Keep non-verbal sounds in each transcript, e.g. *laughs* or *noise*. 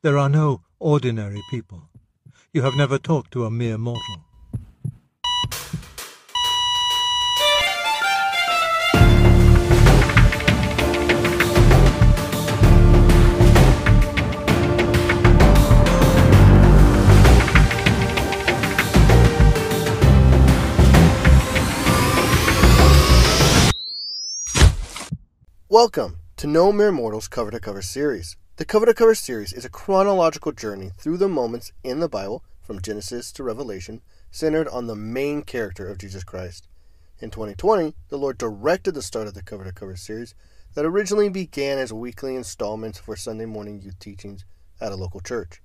There are no ordinary people. You have never talked to a mere mortal. Welcome to No Mere Mortals Cover to Cover series. The Cover to Cover series is a chronological journey through the moments in the Bible, from Genesis to Revelation, centered on the main character of Jesus Christ. In 2020, the Lord directed the start of the Cover to Cover series that originally began as weekly installments for Sunday morning youth teachings at a local church.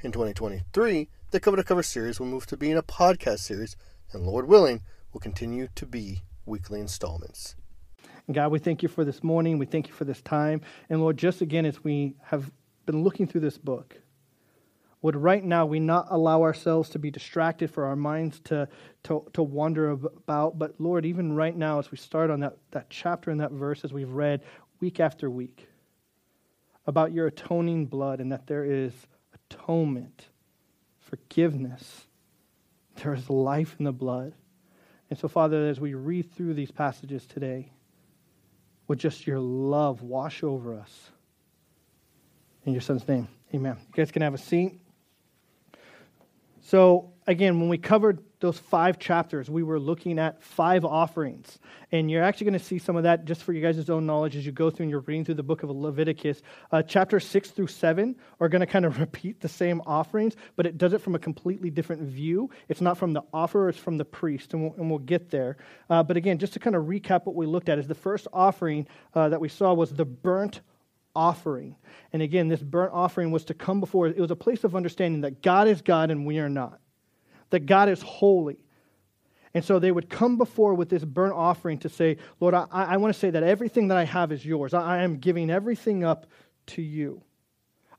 In 2023, the Cover to Cover series will move to being a podcast series, and Lord willing, will continue to be weekly installments. And God, we thank you for this morning. We thank you for this time. And Lord, just again, as we have been looking through this book, would right now we not allow ourselves to be distracted, for our minds to, to, to wander about. But Lord, even right now, as we start on that, that chapter and that verse, as we've read week after week, about your atoning blood and that there is atonement, forgiveness, there is life in the blood. And so, Father, as we read through these passages today, would just your love wash over us. In your son's name, amen. You guys can have a seat. So, again, when we covered those five chapters, we were looking at five offerings. And you're actually going to see some of that just for you guys' own knowledge as you go through and you're reading through the book of Leviticus. Uh, chapter 6 through 7 are going to kind of *laughs* repeat the same offerings, but it does it from a completely different view. It's not from the offerer, it's from the priest, and we'll, and we'll get there. Uh, but again, just to kind of recap what we looked at, is the first offering uh, that we saw was the burnt offering. And again, this burnt offering was to come before, it was a place of understanding that God is God and we are not, that God is holy. And so they would come before with this burnt offering to say, Lord, I, I want to say that everything that I have is yours. I, I am giving everything up to you.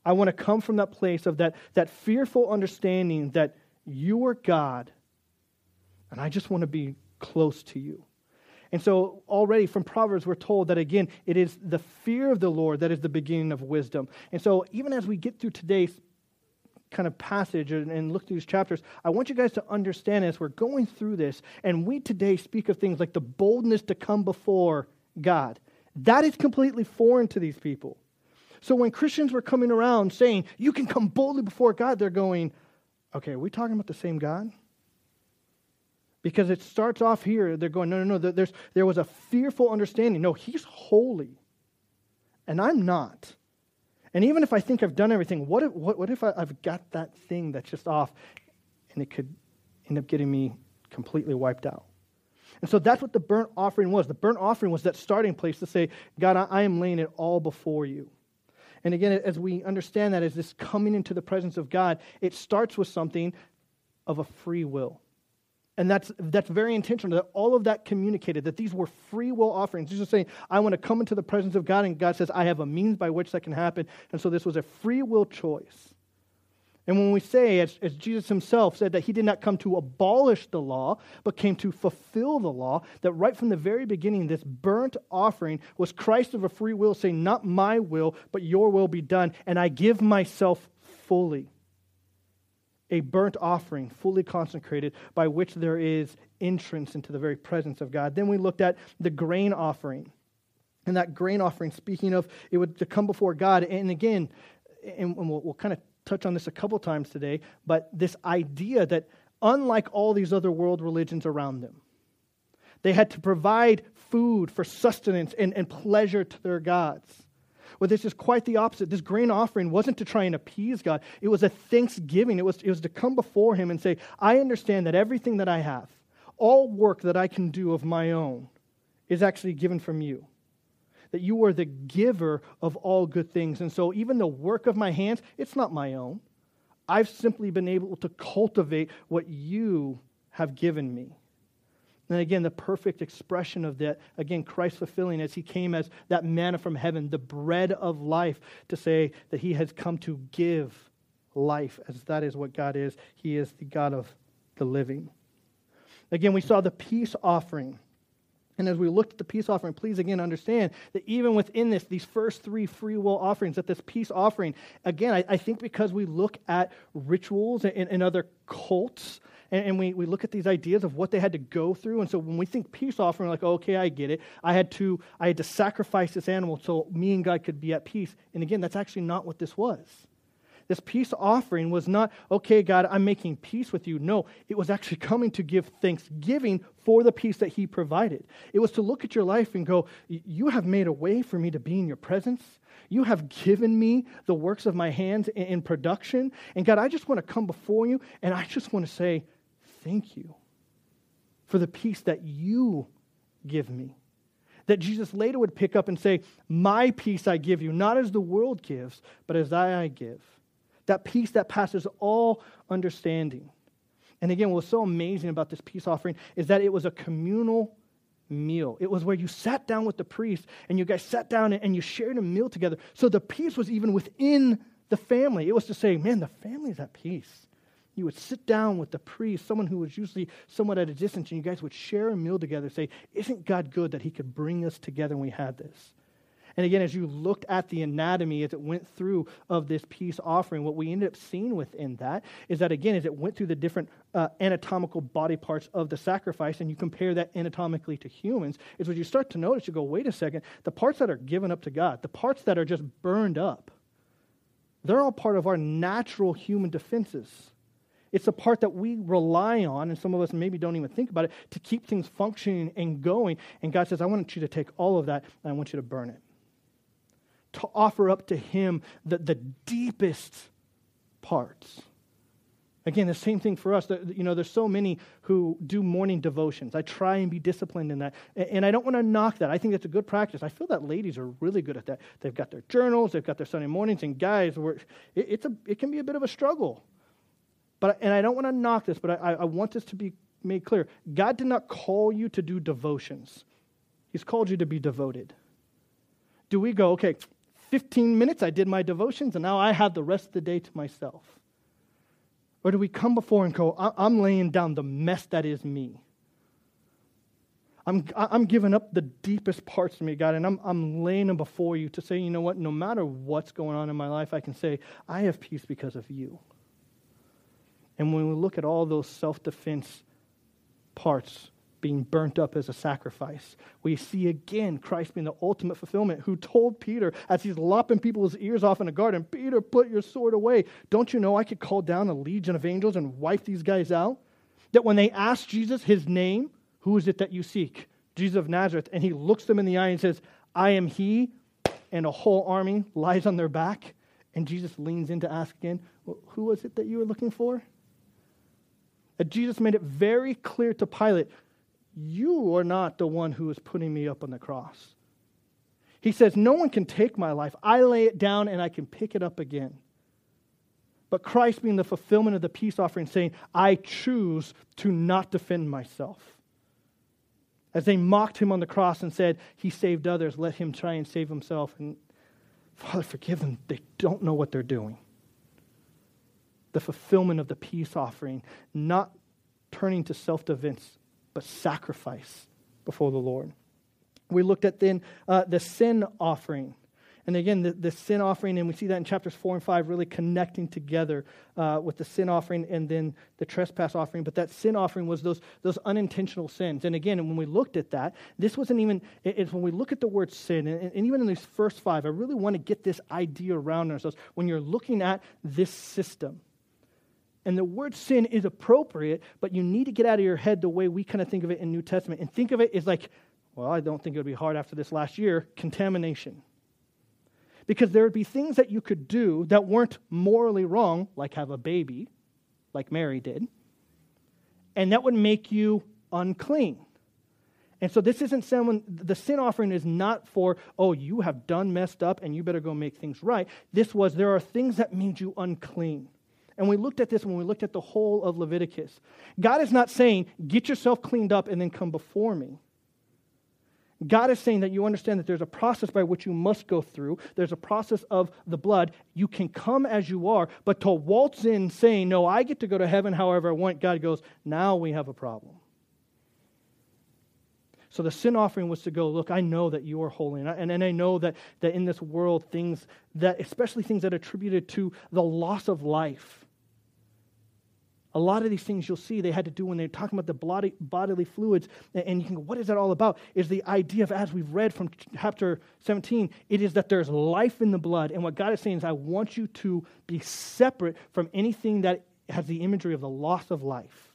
I want to come from that place of that, that fearful understanding that you are God, and I just want to be close to you. And so, already from Proverbs, we're told that again, it is the fear of the Lord that is the beginning of wisdom. And so, even as we get through today's kind of passage and, and, look through these chapters, I want you guys to understand as we're going through this, and we today speak of things like the boldness to come before God. That is completely foreign to these people. So, when Christians were coming around saying, You can come boldly before God, they're going, Okay, are we talking about the same God? Because it starts off here, they're going, no, no, no, there's, there was a fearful understanding. No, he's holy, and I'm not. And even if I think I've done everything, what if, what, what if I, I've got that thing that's just off and it could end up getting me completely wiped out? And so that's what the burnt offering was. The burnt offering was that starting place to say, God, I, I am laying it all before you. And again, as we understand that as this coming into the presence of God, it starts with something of a free will. And that's, that's very intentional that all of that communicated, that these were free will offerings. Jesus saying, I want to come into the presence of God, and God says, I have a means by which that can happen. And so this was a free will choice. And when we say, as, as Jesus himself said, that he did not come to abolish the law, but came to fulfill the law, that right from the very beginning, this burnt offering was Christ of a free will saying, Not my will, but your will be done, and I give myself fully a burnt offering, fully consecrated, by which there is entrance into the very presence of God. Then we looked at the grain offering. And that grain offering, speaking of it would come before God. And again, and we'll, we'll kind of touch on this a couple times today, but this idea that unlike all these other world religions around them, they had to provide food for sustenance and, and pleasure to their gods. Well, this is quite the opposite. This grain offering wasn't to try and appease God, it was a thanksgiving. It was, it was to come before Him and say, I understand that everything that I have, all work that I can do of my own, is actually given from you. That you are the giver of all good things. And so, even the work of my hands, it's not my own. I've simply been able to cultivate what you have given me. And again, the perfect expression of that, again, Christ fulfilling as he came as that manna from heaven, the bread of life, to say that he has come to give life, as that is what God is. He is the God of the living. Again, we saw the peace offering. And as we looked at the peace offering, please again understand that even within this, these first three free will offerings, that this peace offering, again, I, I think because we look at rituals and, and other cults, and, and, we, we look at these ideas of what they had to go through. And so when we think peace offering, like, okay, I get it. I had to I had to sacrifice this animal so me and God could be at peace. And again, that's actually not what this was. This peace offering was not, okay, God, I'm making peace with you. No, it was actually *laughs* coming to give thanksgiving for the peace that He provided. It was to look at your life and go, You have made a way for me to be in your presence. You have given me the works of my hands in production. And God, I just want to come before you and I just want to say, Thank you for the peace that you give me that Jesus later would pick up and say, My peace I give you, not as the world gives, but as I, give that peace that passes all understanding. And again, what's so amazing about this peace offering is that it was a communal meal. It was where you sat down with the priest and you guys sat down and you shared a meal together. So the peace was even within the family. It was to say, man, the family's at peace. You would sit down with the priest, someone who was usually somewhat at a distance, and you guys would share a meal together, say, Isn't God good that He could bring us together and we had this? And again, as you looked at the anatomy as it went through of this peace offering, what we ended up seeing within that is that, again, as it went through the different uh, anatomical body parts of the sacrifice and you compare that anatomically to humans, is what you start to notice, you go, wait a second, the parts that are given up to God, the parts that are just burned up, they're all part of our natural human defenses. It's a part that we rely on, and some of us maybe don't even think about it, to keep things functioning and going. And God says, I want you to take all of that and I want you to burn it to offer up to Him the, the deepest parts. Again, the same thing for us. You know, there's so many who do morning devotions. I try and be disciplined in that. And I don't want to knock that. I think that's a good practice. I feel that ladies are really good at that. They've got their journals, they've got their Sunday mornings, and guys, it, it's a, it can be a bit of a struggle. But, and I don't want to knock this, but I, I want this to be made clear. God did not call you to do devotions, He's called you to be devoted. Do we go, okay, 15 minutes, I did my devotions, and now I have the rest of the day to myself? Or do we come before and go, I'm laying down the mess that is me? I'm, I'm giving up the deepest parts of me, God, and I'm, I'm laying them before you to say, you know what, no matter what's going on in my life, I can say, I have peace because of you. And when we look at all those self defense parts, being burnt up as a sacrifice. We see again Christ being the ultimate fulfillment, who told Peter as he's lopping people's ears off in a garden, Peter, put your sword away. Don't you know I could call down a legion of angels and wipe these guys out? That when they ask Jesus his name, who is it that you seek? Jesus of Nazareth. And he looks them in the eye and says, I am he, and a whole army lies on their back. And Jesus leans in to ask again, well, Who was it that you were looking for? And Jesus made it very clear to Pilate you are not the one who is putting me up on the cross. He says, No one can take my life. I lay it down and I can pick it up again. But Christ being the fulfillment of the peace offering, saying, I choose to not defend myself. As they mocked him on the cross and said, He saved others, let him try and save himself. And Father, forgive them. They don't know what they're doing. The fulfillment of the peace offering, not turning to self defense, but sacrifice before the Lord. We looked at then uh, the sin offering. And again, the, the, sin offering, and we see that in chapters 4 and 5, really connecting together uh, with the sin offering and then the trespass offering. But that sin offering was those, those unintentional sins. And again, when we looked at that, this wasn't even, it's when we look at the word sin, and, and even in these first five, I really want to get this idea around ourselves. When you're looking at this system, and the word sin is appropriate, but you need to get out of your head the way we kind of think of it in New Testament. And think of it as like, well, I don't think it would be hard after this last year contamination. Because there would be things that you could do that weren't morally wrong, like have a baby, like Mary did, and that would make you unclean. And so this isn't someone, the sin offering is not for, oh, you have done messed up and you better go make things right. This was, there are things that made you unclean. And we looked at this when we looked at the whole of Leviticus. God is not saying, get yourself cleaned up and then come before me. God is saying that you understand that there's a process by which you must go through. There's a process of the blood. You can come as you are, but to waltz in saying, No, I get to go to heaven however I want, God goes, Now we have a problem. So the sin offering was to go, look, I know that you are holy. And I, and, and I know that, that in this world, things that, especially things that attributed to the loss of life, a lot of these things you'll see they had to do when they're talking about the bodily, fluids. And, and you can go, what is that all about? Is the idea of, as we've read from chapter 17, it is that there's life in the blood. And what God is saying is, I want you to be separate from anything that has the imagery of the loss of life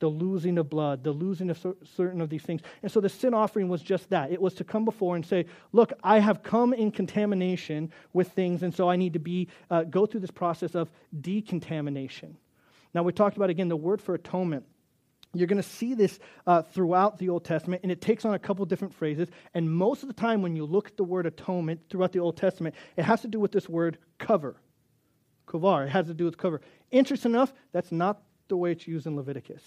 the losing of blood, the losing of certain of these things. And so the sin offering was just that. It was to come before and say, "Look, I have come in contamination with things, and so I need to be uh, go through this process of decontamination." Now we talked about again the word for atonement. You're going to see this uh, throughout the Old Testament, and it takes on a couple different phrases. And most of the time, when you look at the word atonement throughout the Old Testament, it has to do with this word cover. Kovar. It has to do with cover. Interesting enough, that's not the way it's used in Leviticus.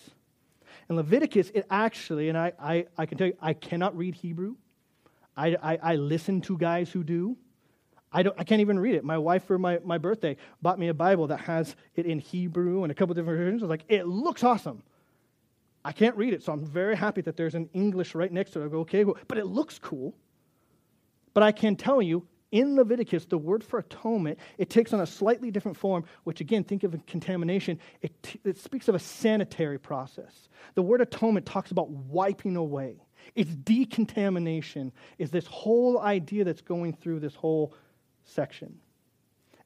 In Leviticus, it actually, and I, I, I can tell you, I cannot read Hebrew. I, I, I listen to guys who do. I, don't, I can't even read it. My wife, for my, my birthday, bought me a Bible that has it in Hebrew and a couple different versions. I was like, it looks awesome. I can't read it, so I'm very happy that there's an English right next to it. I go, okay, but it looks cool. But I can tell you, in Leviticus, the word for atonement, it takes on a slightly different form, which again, think of contamination. It, t- it speaks of a sanitary process. The word atonement talks about wiping away. It's decontamination, is this whole idea that's going through this whole section.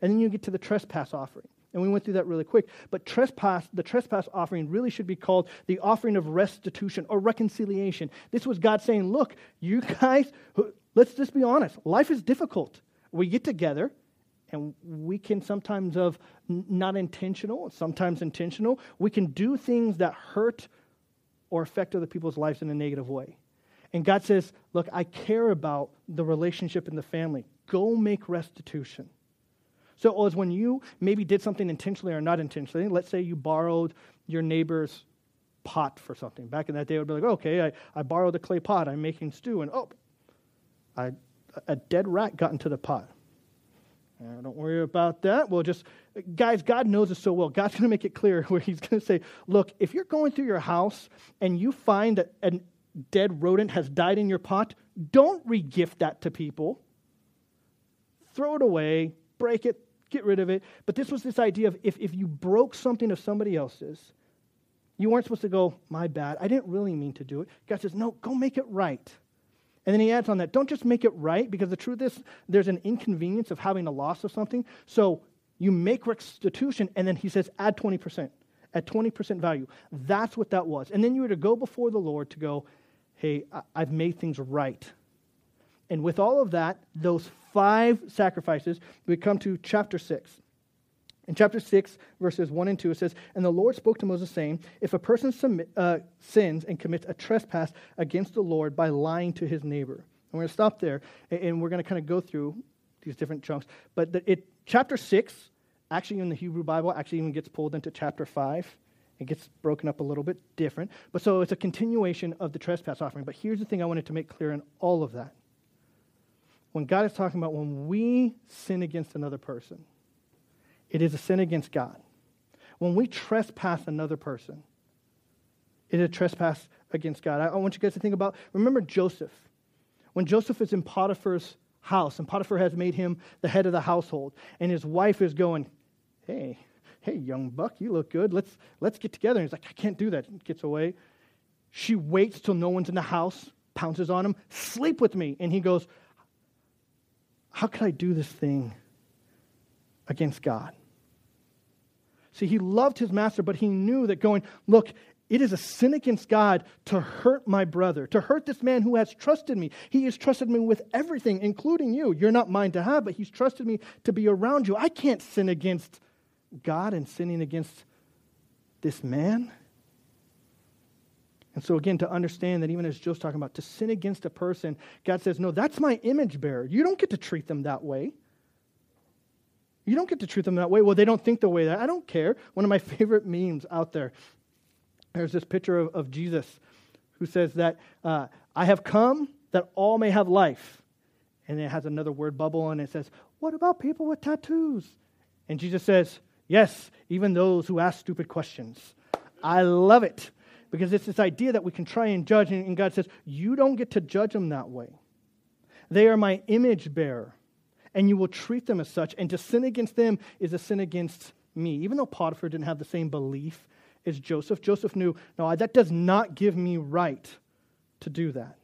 And then you get to the trespass offering. And we went through that really quick. But trespass, the trespass offering really should be called the offering of restitution or reconciliation. This was God saying, look, you guys, Let's just be honest. Life is difficult. We get together and we can sometimes of not intentional, sometimes intentional. We can do things that hurt or affect other people's lives in a negative way. And God says, Look, I care about the relationship in the family. Go make restitution. So it was when you maybe did something intentionally or not intentionally. Let's say you borrowed your neighbor's pot for something. Back in that day, it would be like, okay, I, I borrowed a clay pot. I'm making stew. And oh, I, a dead rat got into the pot. Uh, don't worry about that. We'll just, guys, God knows us so well. God's going to make it clear *laughs* where He's going to say, look, if you're going through your house and you find that a dead rodent has died in your pot, don't regift that to people. Throw it away, break it, get rid of it. But this was this idea of if, if you broke something of somebody else's, you weren't supposed to go, my bad. I didn't really mean to do it. God says, no, go make it right. And then he adds on that, don't just make it right, because the truth is there's an inconvenience of having a loss of something. So you make restitution, and then he says, add 20%, at 20% value. That's what that was. And then you were to go before the Lord to go, hey, I've made things right. And with all of that, those five sacrifices, we come to chapter 6. In chapter 6, verses 1 and 2, it says, And the Lord spoke to Moses, saying, If a person submit, uh, sins and commits a trespass against the Lord by lying to his neighbor. And we're going to stop there, and we're going to kind of go through these different chunks. But the, it, chapter 6, actually in the Hebrew Bible, actually even gets pulled into chapter 5. It gets broken up a little bit different. But so it's a continuation of the trespass offering. But here's the thing I wanted to make clear in all of that. When God is talking about when we sin against another person, it is a sin against God. When we trespass another person, it is a trespass against God. I, I want you guys to think about remember Joseph. When Joseph is in Potiphar's house, and Potiphar has made him the head of the household, and his wife is going, Hey, hey, young buck, you look good. Let's let's get together. And he's like, I can't do that. Gets away. She waits till no one's in the house, pounces on him, sleep with me. And he goes, How could I do this thing against God? See, he loved his master, but he knew that going, look, it is a sin against God to hurt my brother, to hurt this man who has trusted me. He has trusted me with everything, including you. You're not mine to have, but he's trusted me to be around you. I can't sin against God and sinning against this man. And so, again, to understand that even as Joe's talking about, to sin against a person, God says, No, that's my image bearer. You don't get to treat them that way. You don't get to treat them that way. Well, they don't think the way that. I don't care. One of my *laughs* favorite memes out there. There's this picture of, of Jesus who says that uh, I have come that all may have life. And it has another word bubble and it says, What about people with tattoos? And Jesus says, Yes, even those who ask stupid questions. I love it. Because it's this idea that we can try and judge, and God says, You don't get to judge them that way. They are my image bearer, and you will treat them as such. And to sin against them is a sin against me. Even though Potiphar didn't have the same belief as Joseph, Joseph knew, no, that does not give me right to do that.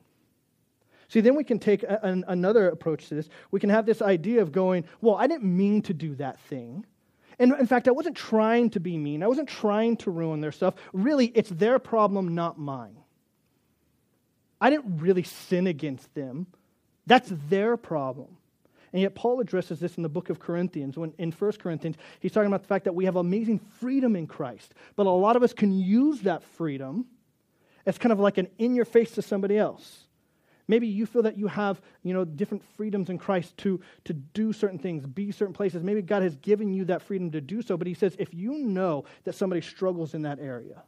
See, then we can take a, an, another approach to this. We can have this idea of going, well, I didn't mean to do that thing. And in fact, I wasn't trying to be mean. I wasn't trying to ruin their stuff. Really, it's their problem, not mine. I didn't really sin against them. That's their problem. And yet, Paul addresses this in the book of Corinthians. When in 1 Corinthians, he's talking about the fact that we have amazing freedom in Christ. But a lot of us can use that freedom as kind of like an in your face to somebody else. Maybe you feel that you have, you know, different freedoms in Christ to, to do certain things, be certain places. Maybe God has given you that freedom to do so, but he says if you know that somebody struggles in that area,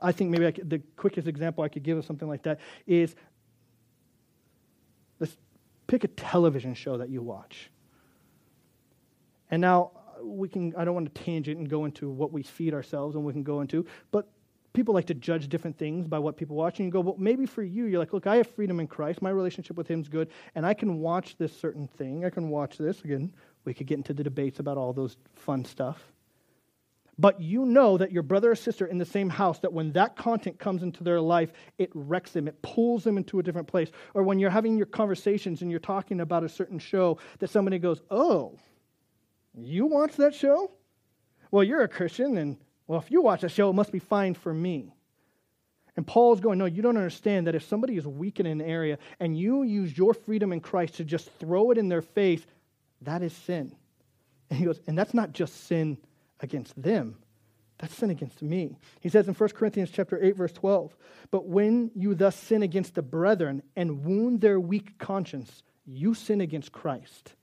I think maybe could, the quickest example I could give of something like that is let's pick a television show that you watch. And now uh, we can, I don't want to tangent and go into what we feed ourselves and we can go into, but people like to judge different things by what people watch, and you go, well, maybe for you, you're like, look, I have freedom in Christ. My relationship with Him's good, and I can watch this certain thing. I can watch this. Again, we could get into the debates about all those fun stuff. But you know that your brother or sister in the same house, that when that content comes into their life, it wrecks them, it pulls them into a different place. Or when you're having your conversations and you're talking about a certain show, that somebody goes, Oh, you watch that show? Well, you're a Christian, and well, if you watch a show, it must be fine for me. And Paul's going, No, you don't understand that if somebody is weak in an area and you use your freedom in Christ to just throw it in their face, that is sin. And he goes, And that's not just sin against them. That's sin against me. He says in 1 Corinthians chapter 8, verse 12, But when you thus sin against the brethren and wound their weak conscience, you sin against Christ.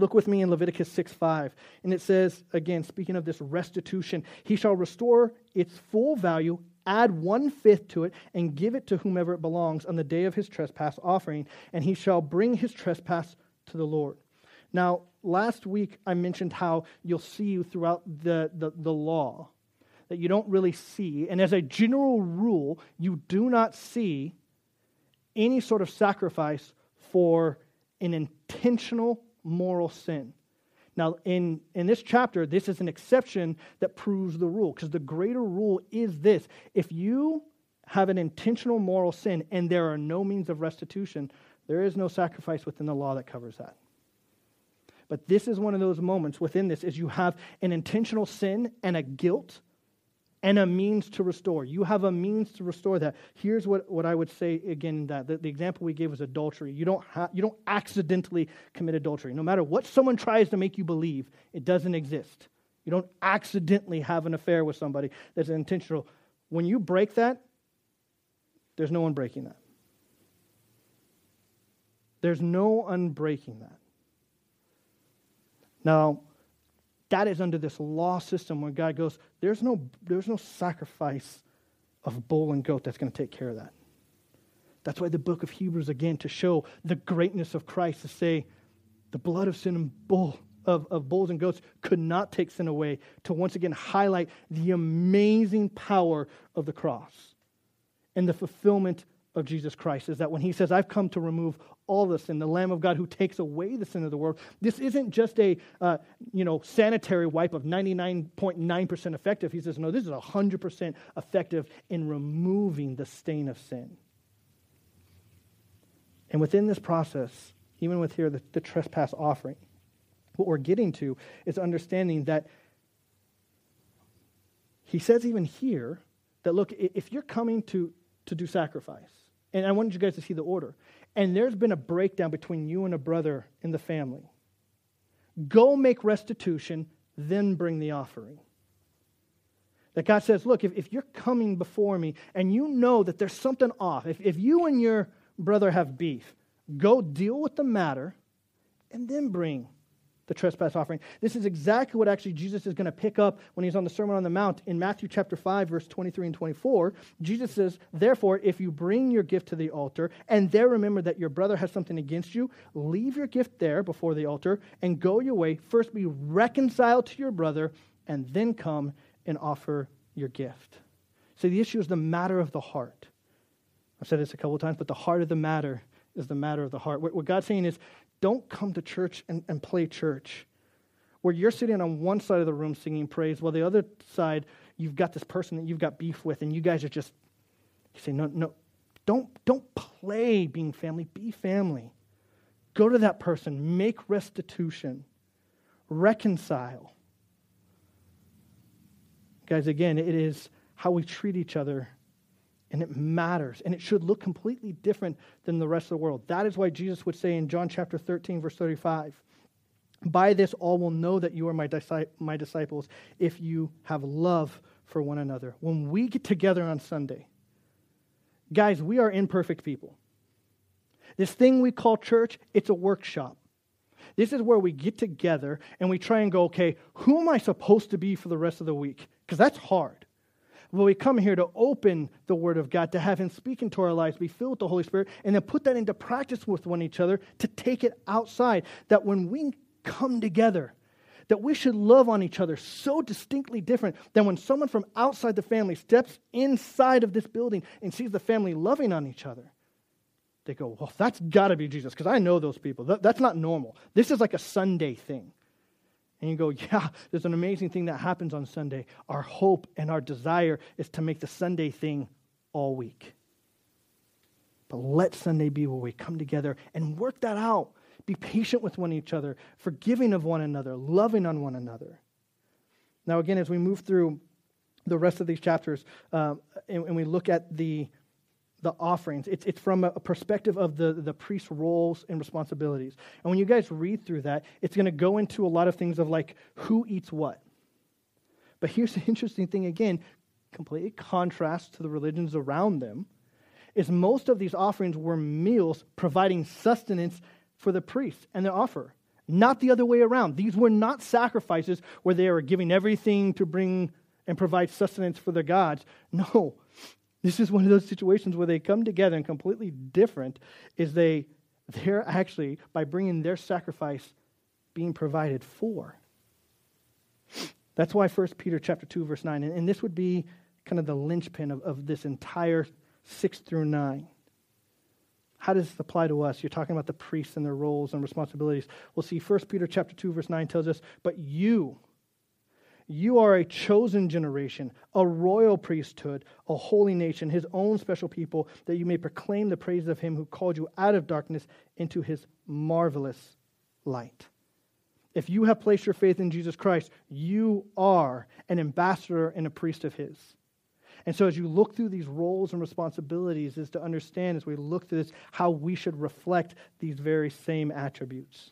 Look with me in Leviticus 6 5. And it says, again, speaking of this restitution, he shall restore its full value, add one fifth to it, and give it to whomever it belongs on the day of his trespass offering, and he shall bring his trespass to the Lord. Now, last week I mentioned how you'll see throughout the, the, the law that you don't really see, and as a general rule, you do not see any sort of sacrifice for an intentional moral sin. Now, in, in this chapter, this is an exception that proves the rule, because the greater rule is this if you have an intentional moral sin and there are no means of restitution, there is no sacrifice within the law that covers that. But this is one of those moments within this is you have an intentional sin and a guilt and a means to restore. You have a means to restore that. Here's what, what I would say again that the, the example we gave was adultery. You don't, ha- you don't accidentally commit adultery. No matter what someone tries to make you believe, it doesn't exist. You don't accidentally have an affair with somebody that's intentional. When you break that, there's no one breaking that. There's no unbreaking that. Now, that is under this law system where God goes, there's no, there's no sacrifice of bull and goat that's going to take care of that. That's why the book of Hebrews, again, to show the greatness of Christ, to say the blood of sin and bull, of, of bulls and goats could not take sin away, to once again highlight the amazing power of the cross and the fulfillment of Jesus Christ is that when he says, I've come to remove all the sin, the Lamb of God who takes away the sin of the world, this isn't just a uh, you know, sanitary wipe of 99.9% effective. He says, no, this is 100% effective in removing the stain of sin. And within this process, even with here the, the trespass offering, what we're getting to is understanding that he says even here that look, if you're coming to, to do sacrifice, and I wanted you guys to see the order. And there's been a breakdown between you and a brother in the family. Go make restitution, then bring the offering. That God says, look, if, if you're coming before me and you know that there's something off, if, if you and your brother have beef, go deal with the matter and then bring the trespass offering. This is exactly what actually Jesus is going to pick up when he's on the Sermon on the Mount in Matthew chapter 5, verse 23 and 24. Jesus says, Therefore, if you bring your gift to the altar and there remember that your brother has something against you, leave your gift there before the altar and go your way. First be reconciled to your brother and then come and offer your gift. So the issue is the matter of the heart. I've said this a couple of times, but the heart of the matter is the matter of the heart. What, what God's saying is don't come to church and, and play church where you're sitting on one side of the room singing praise, while the other side, you've got this person that you've got beef with, and you guys are just, you say, no, no, don't, don't play being family, be family. Go to that person, make restitution, reconcile. Guys, again, it is how we treat each other, and it matters. And it should look completely different than the rest of the world. That is why Jesus would say in John chapter 13, verse 35, By this all will know that you are my, my disciples if you have love for one another. When we get together on Sunday, guys, we are imperfect people. This thing we call church, it's a workshop. This is where we get together and we try and go, okay, who am I supposed to be for the rest of the week? Because that's hard. Well, we come here to open the Word of God, to have Him speak into our lives, be filled with the Holy Spirit, and then put that into practice with one each other to take it outside. That when we come together, that we should love on each other so distinctly different than when someone from outside the family steps inside of this building and sees the family loving on each other they go, well, that's got to be Jesus, because I know those people. That, that's not normal. This is like a Sunday thing. And you go, yeah, there's an amazing thing that happens on Sunday. Our hope and our desire is to make the Sunday thing all week. But let Sunday be where we come together and work that out. Be patient with one each other, forgiving of one another, loving on one another. Now, again, as we move through the rest of these chapters uh, and, and we look at the the offerings. It's, it's from a perspective of the, the priest's roles and responsibilities. And when you guys read through that, it's going to go into a lot of things of like who eats what. But here's the *laughs* interesting thing again, completely contrast to the religions around them, is most of these offerings were meals providing sustenance for the priests and their offer, Not the other way around. These were not sacrifices where they were giving everything to bring and provide sustenance for their gods. No, this is one of those situations where they come together and completely different is they they're actually by bringing their sacrifice being provided for. That's why 1 Peter chapter 2 verse 9 and, and this would be kind of the linchpin of, of this entire 6 through 9. How does this apply to us? You're talking about the priests and their roles and responsibilities. We'll see 1 Peter chapter 2 verse 9 tells us, "But you you are a chosen generation, a royal priesthood, a holy nation, his own special people, that you may proclaim the praise of him who called you out of darkness into his marvelous light. If you have placed your faith in Jesus Christ, you are an ambassador and a priest of his. And so, as you look through these roles and responsibilities, is to understand as we look through this how we should reflect these very same attributes.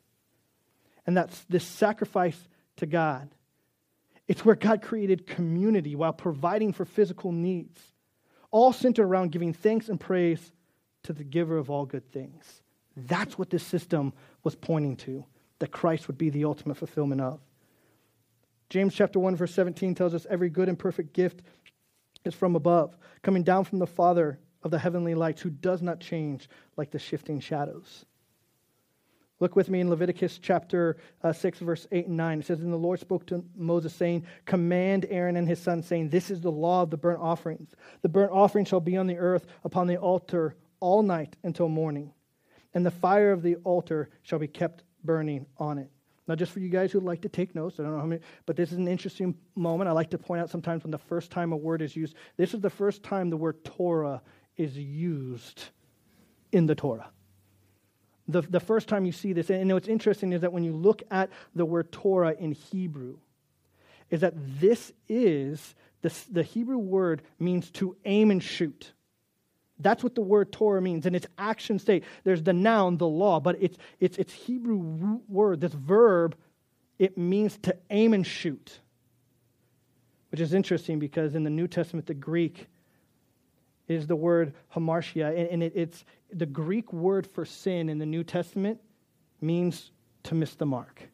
And that's this sacrifice to God it's where God created community while providing for physical needs, all centered around giving thanks and praise to the giver of all good things. That's what this system was pointing to, that Christ would be the ultimate fulfillment of. James chapter 1 verse 17 tells us every good and perfect gift is from above, coming down from the Father of the heavenly lights who does not change like the shifting shadows. Look with me in Leviticus chapter uh, 6, verse 8 and 9. It says, And the Lord spoke to Moses, saying, Command Aaron and his sons, saying, This is the law of the burnt offerings. The burnt offering shall be on the earth upon the altar all night until morning, and the fire of the altar shall be kept burning on it. Now, just for you guys who like to take notes, I don't know how many, but this is an interesting moment. I like to point out sometimes when the first time a word is used, this is the first time the word Torah is used in the Torah the, the first time you see this, and what's interesting is that when you look at the word Torah in Hebrew, is that this is, the, the Hebrew word means to aim and shoot. That's what the word Torah means, and it's action state. There's the noun, the law, but it's, it's, it's Hebrew root word, this verb, it means to aim and shoot. Which is interesting because in the New Testament, the Greek is the word hamartia, and, and it, it's the Greek word for sin in the New Testament means to miss the mark.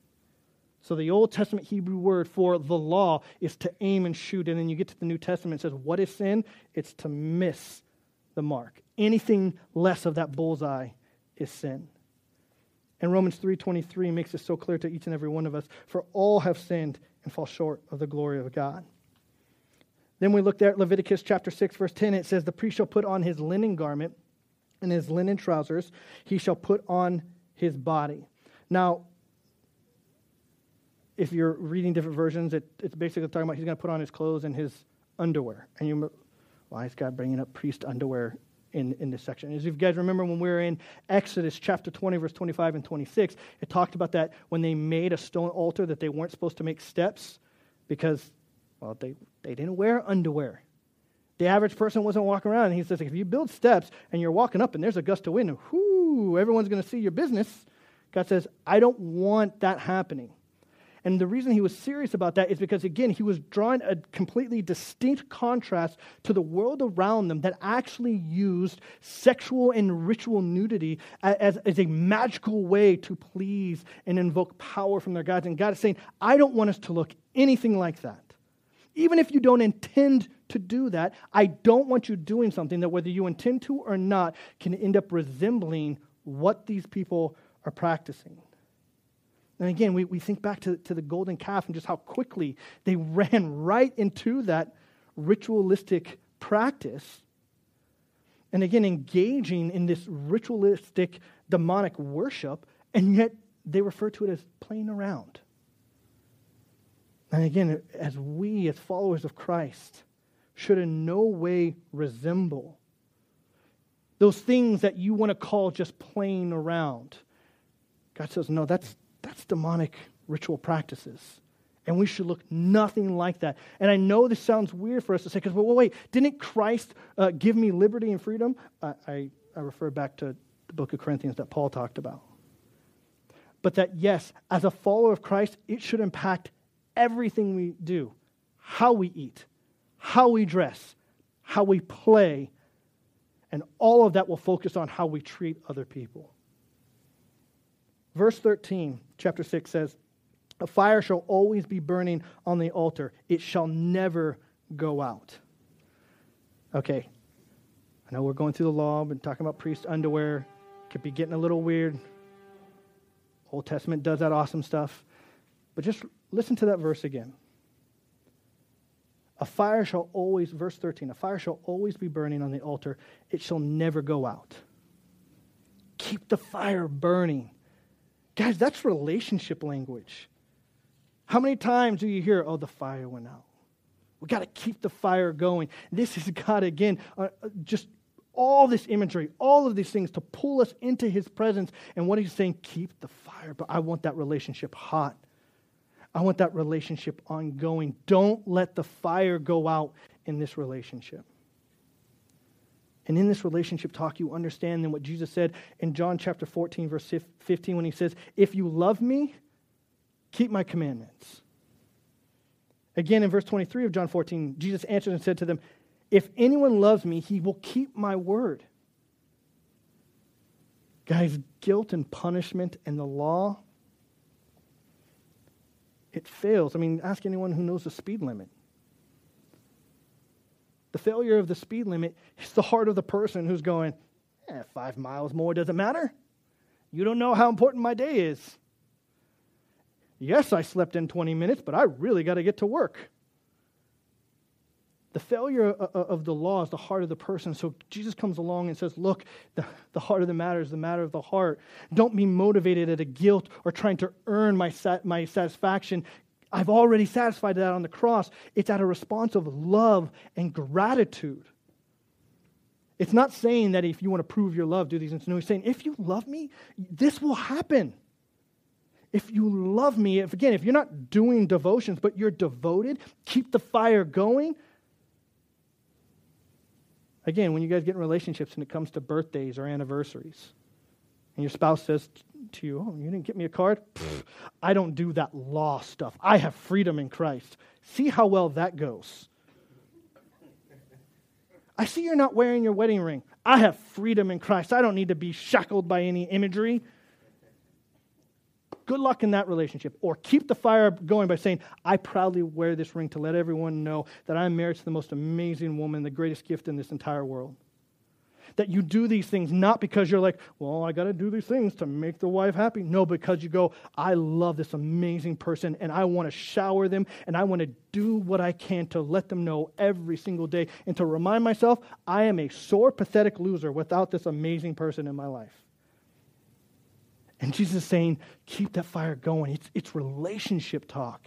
So the Old Testament Hebrew word for the law is to aim and shoot, and then you get to the New Testament, it says, What is sin? It's to miss the mark. Anything less of that bullseye is sin. And Romans 3:23 makes this so clear to each and every one of us, for all have sinned and fall short of the glory of God. Then we looked at Leviticus chapter 6, verse 10. It says, The priest shall put on his linen garment and his linen trousers, he shall put on his body. Now, if you're reading different versions, it, it's basically talking about he's going to put on his clothes and his underwear. And you, why is God bringing up priest underwear in, in this section? As you guys remember when we were in Exodus chapter 20, verse 25 and 26, it talked about that when they made a stone altar that they weren't supposed to make steps because, well, they, they didn't wear underwear. The average person wasn't walking around. And he says, if you build steps and you're walking up and there's a gust of wind, whoo, everyone's going to see your business. God says, I don't want that happening. And the reason he was serious about that is because, again, he was drawing a completely distinct contrast to the world around them that actually used sexual and ritual nudity as, as a magical way to please and invoke power from their gods. And God is saying, I don't want us to look anything like that. Even if you don't intend to do that, I don't want you doing something that, whether you intend to or not, can end up resembling what these people are practicing. And again, we, we think back to, to the golden calf and just how quickly they *laughs* ran right into that ritualistic practice. And again, engaging in this ritualistic demonic worship, and yet they refer to it as playing around. And again, as we, as followers of Christ, should in no way resemble those things that you want to call just playing around. God says, no, that's, that's demonic ritual practices. And we should look nothing like that. And I know this sounds weird for us to say, because, well, wait, didn't Christ uh, give me liberty and freedom? I, I, I refer back to the book of Corinthians that Paul talked about. But that, yes, as a follower of Christ, it should impact everything we do how we eat, how we dress, how we play, and all of that will focus on how we treat other people. Verse 13, chapter 6 says, A fire shall always be burning on the altar, it shall never go out. Okay, I know we're going through the law, been talking about priest underwear, could be getting a little weird. Old Testament does that awesome stuff. But just listen to that verse again. A fire shall always, verse 13, a fire shall always be burning on the altar, it shall never go out. Keep the fire burning. Guys, that's relationship language. How many times do you hear, oh, the fire went out? We got to keep the fire going. This is God again, uh, uh, just all this imagery, all of these things to pull us into his presence. And what he's saying, keep the fire, but I want that relationship hot. I want that relationship ongoing. Don't let the fire go out in this relationship. And in this relationship talk, you understand then what Jesus said in John chapter 14, verse 15, when he says, If you love me, keep my commandments. Again, in verse 23 of John 14, Jesus answered and said to them, If anyone loves me, he will keep my word. Guys, guilt and punishment and the law, it fails. I mean, ask anyone who knows the speed limit. The failure of the speed limit is the heart of the person who's going, eh, five miles more doesn't matter. You don't know how important my day is. Yes, I slept in 20 minutes, but I really got to get to work. The failure of the law is the heart of the person. So Jesus comes along and says, Look, the, the heart of the matter is the matter of the heart. Don't be motivated at a guilt or trying to earn my, sat, my satisfaction. I've already satisfied that on the cross. It's out of response of love and gratitude. It's not saying that if you want to prove your love, do these things. No, he's saying, if you love me, this will happen. If you love me, if again, if you're not doing devotions, but you're devoted, keep the fire going. Again, when you guys get in relationships and it comes to birthdays or anniversaries, and your spouse says to you, Oh, you didn't get me a card? Pfft, I don't do that law stuff. I have freedom in Christ. See how well that goes. I see you're not wearing your wedding ring. I have freedom in Christ. I don't need to be shackled by any imagery. Good luck in that relationship. Or keep the fire going by saying, I proudly wear this ring to let everyone know that I'm married to the most amazing woman, the greatest gift in this entire world. That you do these things not because you're like, well, I got to do these things to make the wife happy. No, because you go, I love this amazing person and I want to shower them and I want to do what I can to let them know every single day and to remind myself I am a sore, pathetic loser without this amazing person in my life. And Jesus is saying, keep that fire going. It's, it's relationship talk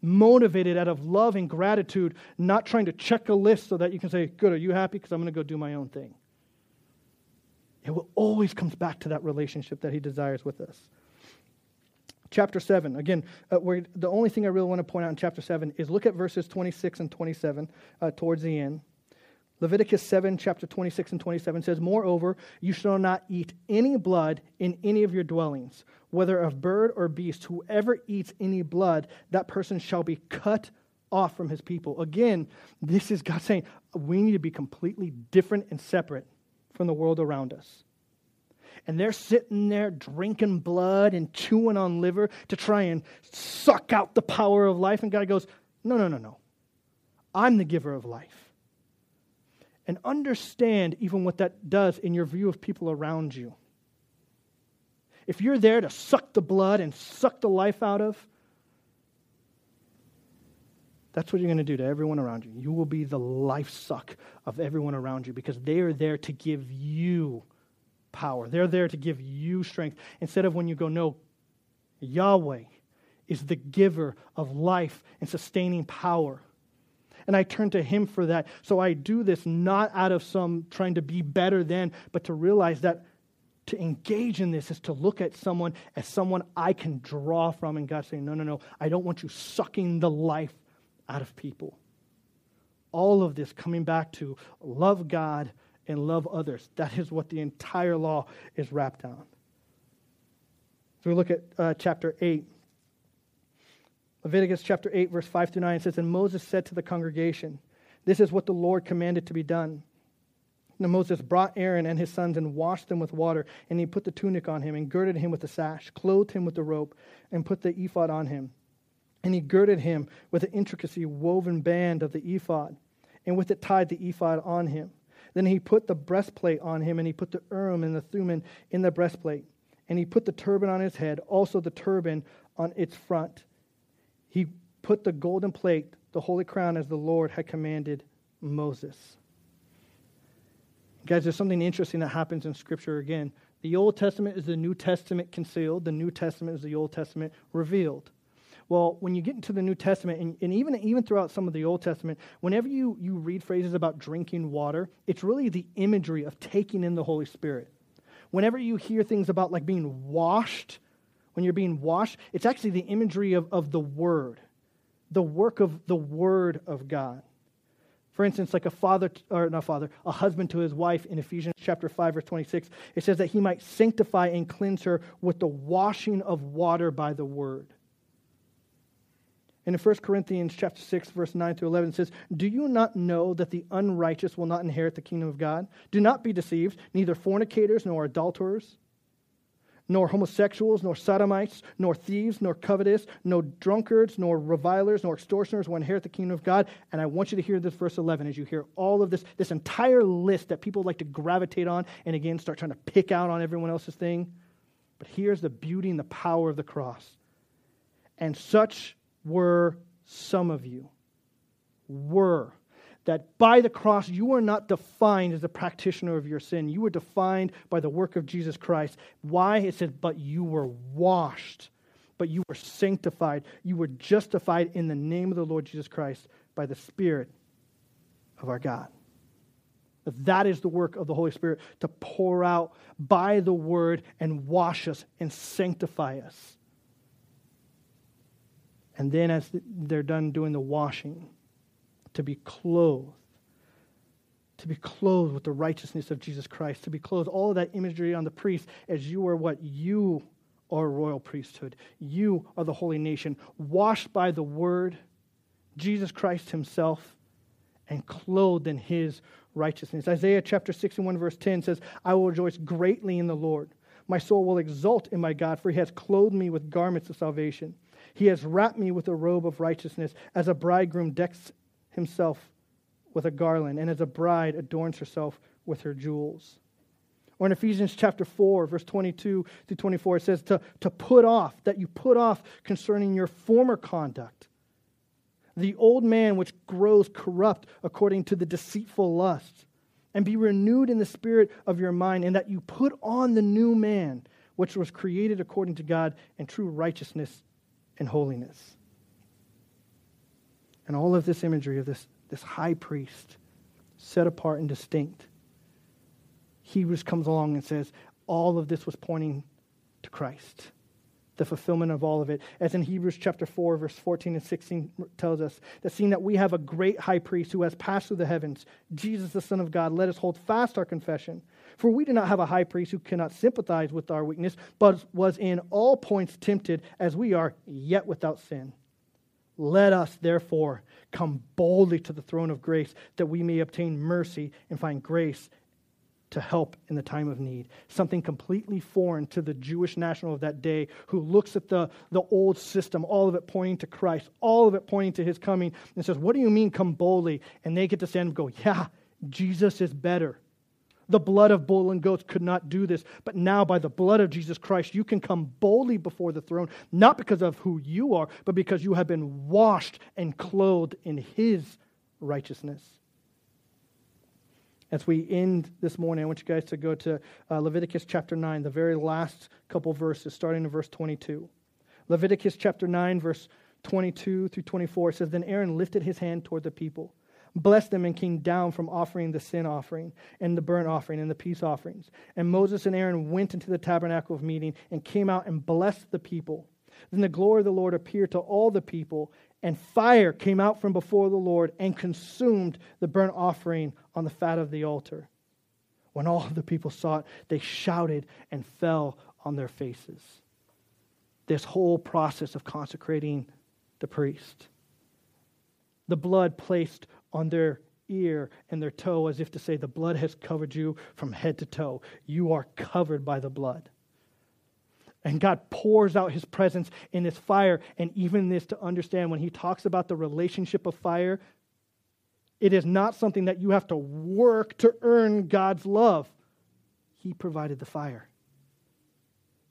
motivated out of love and gratitude, not trying to check a list so that you can say, Good, are you happy? Because I'm going to go do my own thing. It will always comes back to that relationship that he desires with us. Chapter 7, again, uh, the only thing I really want to point out in chapter 7 is look at verses 26 and 27 uh, towards the end. Leviticus 7, chapter 26 and 27 says, Moreover, you shall not eat any blood in any of your dwellings, whether of bird or beast. Whoever eats any blood, that person shall be cut off from his people. Again, this is God saying we need to be completely different and separate from the world around us. And they're sitting there drinking blood and chewing on liver to try and suck out the power of life. And God goes, No, no, no, no. I'm the giver of life. And understand even what that does in your view of people around you. If you're there to suck the blood and suck the life out of, that's what you're going to do to everyone around you. You will be the life suck of everyone around you because they are there to give you power. They're there to give you strength. Instead of when you go, no, Yahweh is the giver of life and sustaining power. And I turn to Him for that. So I do this not out of some trying to be better than, but to realize that to engage in this is to look at someone as someone I can draw from, and God saying, No, no, no, I don't want you sucking the life out of people. All of this coming back to love God and love others. That is what the entire law is wrapped on. So we look at uh, chapter 8. Leviticus chapter 8, verse 5 through 9 says, And Moses said to the congregation, This is what the Lord commanded to be done. Now Moses brought Aaron and his sons and washed them with water, and he put the tunic on him, and girded him with the sash, clothed him with the rope, and put the ephod on him. And he girded him with the intricacy woven band of the ephod, and with it tied the ephod on him. Then he put the breastplate on him, and he put the urim and the thummim in the breastplate. And he put the turban on his head, also the turban on its front. He put the golden plate, the holy crown, as the Lord had commanded Moses. Guys, there's something interesting that happens in Scripture again. The Old Testament is the New Testament concealed, the New Testament is the Old Testament revealed. Well, when you get into the New Testament, and, and, even, even throughout some of the Old Testament, whenever you, you read phrases about drinking water, it's really the imagery of taking in the Holy Spirit. Whenever you hear things about like being washed, when you're being washed, it's actually the imagery of, of the Word, the work of the Word of God. For instance, like a father, or not father, a husband to his wife in Ephesians chapter 5, verse 26, it says that he might sanctify and cleanse her with the washing of water by the word. And in 1 Corinthians chapter 6, verse 9 through 11, it says, Do you not know that the unrighteous will not inherit the kingdom of God? Do not be deceived, neither fornicators nor adulterers nor homosexuals, nor sodomites, nor thieves, nor covetous, nor drunkards, nor revilers, nor extortioners will inherit the kingdom of God. And I want you to hear this verse 11 as you hear all of this, this entire list that people like to gravitate on and again start trying to pick out on everyone else's thing. But here's the beauty and the power of the cross. And such were some of you. Were that by the cross you are not defined as a practitioner of your sin. You were defined by the work of Jesus Christ. Why? It says, but you were washed, but you were sanctified. You were justified in the name of the Lord Jesus Christ by the Spirit of our God. That is the work of the Holy Spirit to pour out by the word and wash us and sanctify us. And then, as they're done doing the washing, to be clothed, to be clothed with the righteousness of Jesus Christ, to be clothed, all of that imagery on the priest as you are what you are royal priesthood. You are the holy nation, washed by the word, Jesus Christ himself, and clothed in his righteousness. Isaiah chapter 61, verse 10 says, I will rejoice greatly in the Lord. My soul will exult in my God, for he has clothed me with garments of salvation. He has wrapped me with a robe of righteousness, as a bridegroom decks himself with a garland, and as a bride adorns herself with her jewels. Or in Ephesians chapter 4, verse 22 through 24, it says to, to put off, that you put off concerning your former conduct, the old man which grows corrupt according to the deceitful lusts, and be renewed in the spirit of your mind, and that you put on the new man, which was created according to God in true righteousness and holiness. And all of this imagery of this, this high priest, set apart and distinct, Hebrews comes along and says all of this was pointing to Christ, the fulfillment of all of it. As in Hebrews chapter 4, verse 14 and 16 tells us, that seeing that we have a great high priest who has passed through the heavens, Jesus the Son of God, let us hold fast our confession. For we do not have a high priest who cannot sympathize with our weakness, but was in all points tempted as we are, yet without sin. Let us, therefore, come boldly to the throne of grace that we may obtain mercy and find grace to help in the time of need. Something completely foreign to the Jewish national of that day who looks at the, the old system, all of it pointing to Christ, all of it pointing to his coming, and says, What do you mean come boldly? And they get to stand and go, Yeah, Jesus is better. The blood of bull and goats could not do this, but now by the blood of Jesus Christ, you can come boldly before the throne, not because of who you are, but because you have been washed and clothed in his righteousness. As we end this morning, I want you guys to go to uh, Leviticus chapter 9, the very last couple verses, starting in verse 22. Leviticus chapter 9, verse 22 through 24 says Then Aaron lifted his hand toward the people, blessed them, and came down from offering the sin offering, and the burnt offering, and the peace offerings. And Moses and Aaron went into the tabernacle of meeting, and came out and blessed the people. Then the glory of the Lord appeared to all the people, and fire came out from before the Lord and consumed the burnt offering on the fat of the altar. When all the people saw it, they shouted and fell on their faces. This whole process of consecrating the priest. The blood placed on their ear and their toe as if to say, The blood has covered you from head to toe. You are covered by the blood. And God pours out his presence in this fire. And even this to understand when he talks about the relationship of fire, it is not something that you have to work to earn God's love. He provided the fire.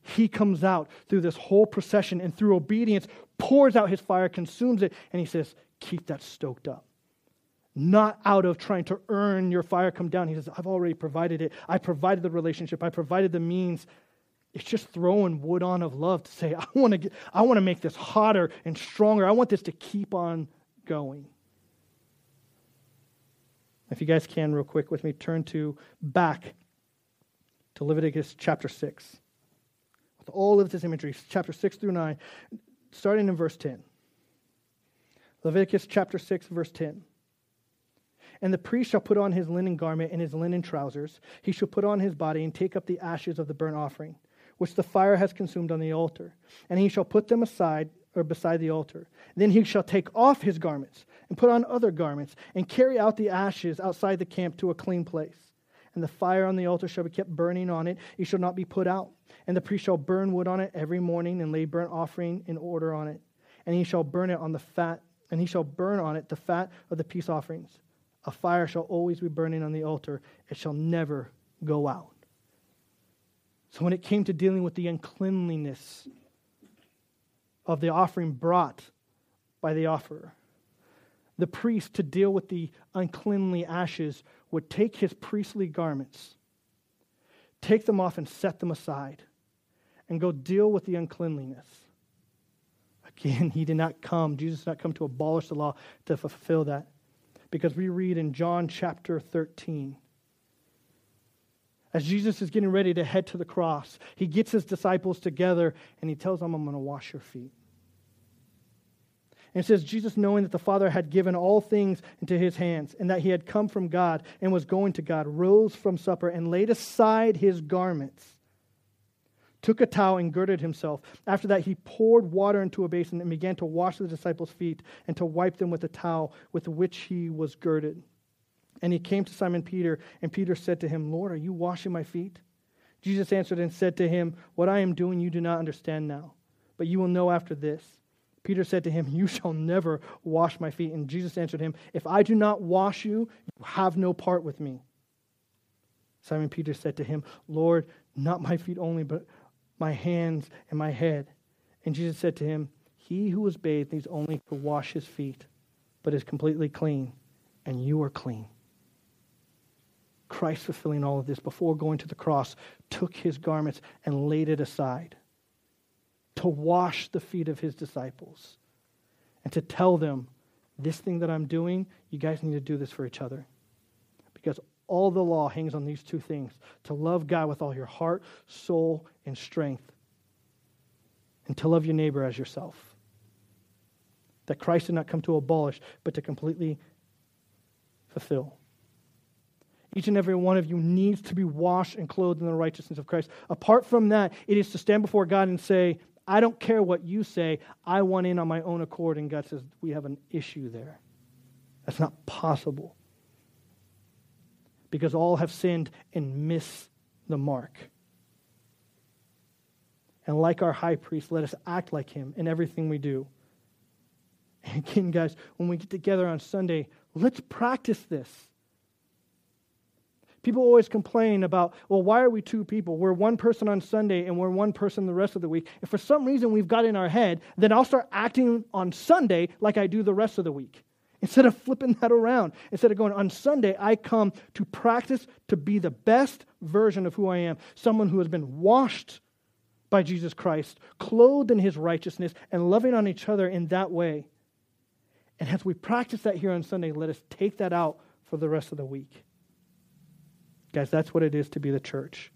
He comes out through this whole procession and through obedience, pours out his fire, consumes it, and he says, Keep that stoked up. Not out of trying to earn your fire come down. He says, I've already provided it. I provided the relationship. I provided the means. It's just throwing wood on of love to say, *laughs* I want to get, I want to make this hotter and stronger. I want this to keep on going. If you guys can, real quick with me, turn to back to Leviticus chapter 6. With all of this imagery, chapter 6 through 9, starting in verse 10. Leviticus chapter 6, verse 10. And the priest shall put on his linen garment and his linen trousers. He shall put on his body and take up the ashes of the burnt offering which the fire has consumed on the altar. And he shall put them aside or beside the altar. Then he shall take off his garments and put on other garments and carry out the ashes outside the camp to a clean place. And the fire on the altar shall be kept burning on it, it shall not be put out. And the priest shall burn wood on it every morning and lay burnt offering in order on it. And he shall burn it on the fat, and he shall burn on it the fat of the peace offerings. A fire shall always be burning on the altar, it shall never go out. So when it came to dealing with the uncleanliness of the offering brought by the offerer, the priest to deal with the uncleanly ashes would take his priestly garments, take them off and set them aside, and go deal with the uncleanliness. Again, he did not come, Jesus did not come to abolish the law to fulfill that. Because we read in John chapter 13 as Jesus is getting ready to head to the cross, he gets his disciples together and he tells them, I'm going to wash your feet. And it says, Jesus, knowing that the Father had given all things into his hands and that he had come from God and was going to God, rose from supper and laid aside his garments, took a towel and girded himself. After that, he poured water into a basin and began to wash the disciples' feet and to wipe them with the towel with which he was girded. And he came to Simon Peter, and Peter said to him, Lord, are you washing my feet? Jesus answered and said to him, What I am doing you do not understand now, but you will know after this. Peter said to him, You shall never wash my feet. And Jesus answered him, If I do not wash you, you have no part with me. Simon Peter said to him, Lord, not my feet only, but my hands and my head. And Jesus said to him, He who is bathed needs only to wash his feet, but is completely clean, and you are clean. Christ, fulfilling all of this before going to the cross, took his garments and laid it aside to wash the feet of his disciples and to tell them, This thing that I'm doing, you guys need to do this for each other. Because all the law hangs on these two things to love God with all your heart, soul, and strength, and to love your neighbor as yourself. That Christ did not come to abolish, but to completely fulfill. Each and every one of you needs to be washed and clothed in the righteousness of Christ. Apart from that, it is to stand before God and say, I don't care what you say, I want in on my own accord. And God says, We have an issue there. That's not possible because all have sinned and miss the mark. And like our high priest, let us act like him in everything we do. And *laughs* again, guys, when we get together on Sunday, let's practice this. People always complain about, well, why are we two people? We're one person on Sunday and we're one person the rest of the week. If for some reason we've got in our head, then I'll start acting on Sunday like I do the rest of the week. Instead of flipping that around, instead of going on Sunday, I come to practice to be the best version of who I am, someone who has been washed by Jesus Christ, clothed in his righteousness, and loving on each other in that way. And as we practice that here on Sunday, let us take that out for the rest of the week. Guys, that's what it is to be the church,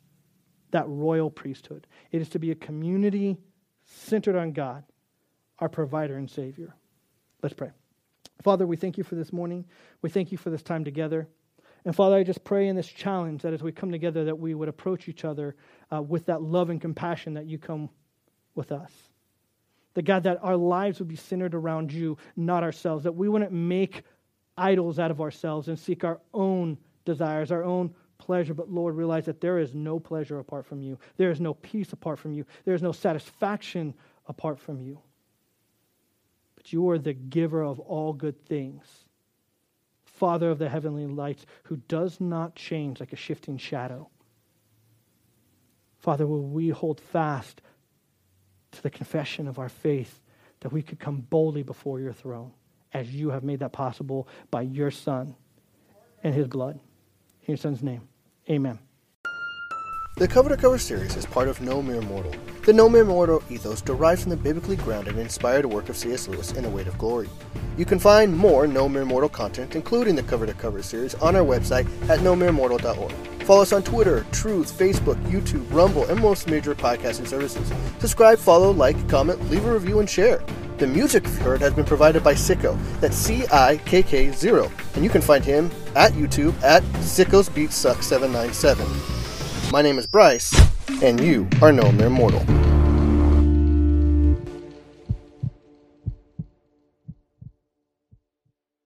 that royal priesthood. It is to be a community centered on God, our provider and Savior. Let's pray. Father, we thank you for this morning. We thank you for this time together. And Father, I just pray in this challenge that as we come together, that we would approach each other uh, with that love and compassion that you come with us. That God, that our lives would be centered around you, not ourselves. That we wouldn't make idols out of ourselves and seek our own desires, our own pleasure. But Lord, realize that there is no pleasure apart from you. There is no peace apart from you. There is no satisfaction apart from you but you are the giver of all good things. Father of the heavenly lights, who does not change like a shifting shadow. Father, will we hold fast to the confession of our faith that we could come boldly before your throne as you have made that possible by your Son and his blood. In your Son's name, amen. The Cover to Cover series is part of No Mere Mortal. The No Mere Mortal ethos derives from the biblically grounded and inspired work of C.S. Lewis in The Weight of Glory. You can find more No Mere Mortal content, including the Cover to Cover series, on our website at nomeremortal.org. Follow us on Twitter, Truth, Facebook, YouTube, Rumble, and most major podcasting services. Subscribe, follow, like, comment, leave a review, and share. The music you've heard has been provided by Cikko. That's C I K K 0. And you can find him at YouTube at Cikko's Beat Suck 797. My name is Bryce, and you are no mere mortal.